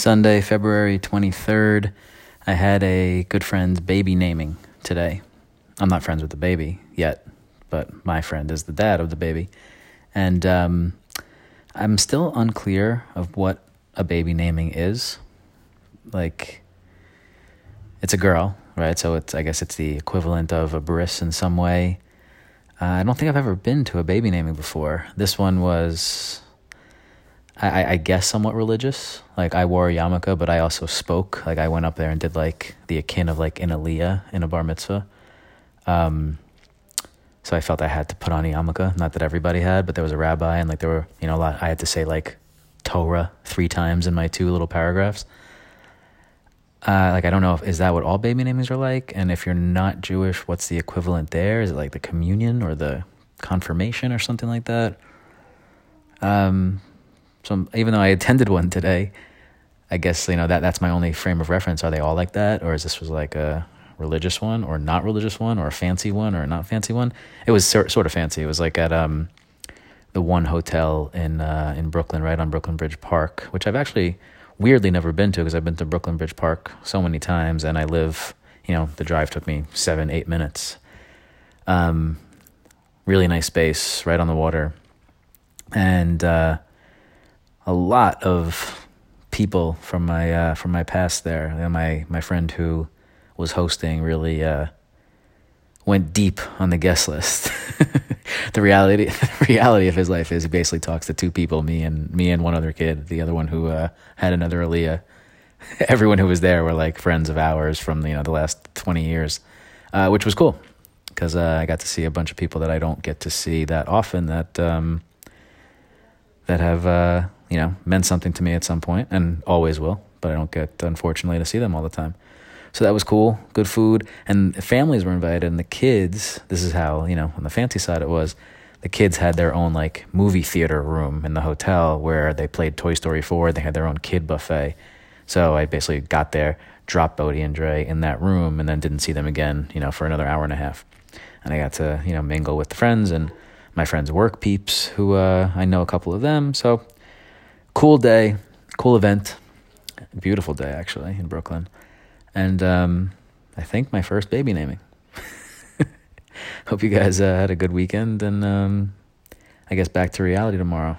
Sunday, February 23rd, I had a good friend's baby naming today. I'm not friends with the baby yet, but my friend is the dad of the baby. And um, I'm still unclear of what a baby naming is. Like, it's a girl, right? So it's I guess it's the equivalent of a bris in some way. Uh, I don't think I've ever been to a baby naming before. This one was, I, I guess, somewhat religious. Like I wore a yarmulke, but I also spoke. Like I went up there and did like the akin of like an aliyah in a bar mitzvah. Um, so I felt I had to put on a yarmulke. Not that everybody had, but there was a rabbi, and like there were, you know, a lot. I had to say like Torah three times in my two little paragraphs. Uh, like I don't know if is that what all baby namings are like, and if you're not Jewish, what's the equivalent there? Is it like the communion or the confirmation or something like that? Um, so even though I attended one today, I guess you know that that's my only frame of reference. Are they all like that, or is this was like a religious one, or not religious one, or a fancy one, or not fancy one? It was sort sort of fancy. It was like at um, the one hotel in uh, in Brooklyn, right on Brooklyn Bridge Park, which I've actually weirdly never been to because I've been to Brooklyn Bridge Park so many times, and I live, you know, the drive took me seven, eight minutes. Um, really nice space, right on the water, and uh, a lot of people from my uh, from my past there. And My my friend who was hosting really uh, went deep on the guest list. the reality the reality of his life is he basically talks to two people, me and me and one other kid, the other one who uh, had another Aliyah. Everyone who was there were like friends of ours from you know the last twenty years, uh, which was cool because uh, I got to see a bunch of people that I don't get to see that often that um, that have uh, you know meant something to me at some point and always will, but I don't get unfortunately to see them all the time. So that was cool. Good food. And families were invited, and the kids, this is how, you know, on the fancy side it was, the kids had their own like movie theater room in the hotel where they played Toy Story 4. They had their own kid buffet. So I basically got there, dropped Bodie and Dre in that room, and then didn't see them again, you know, for another hour and a half. And I got to, you know, mingle with the friends and my friends' work peeps, who uh, I know a couple of them. So cool day, cool event, beautiful day actually in Brooklyn and um, I think my first baby naming. Hope you guys uh, had a good weekend, and um, I guess back to reality tomorrow.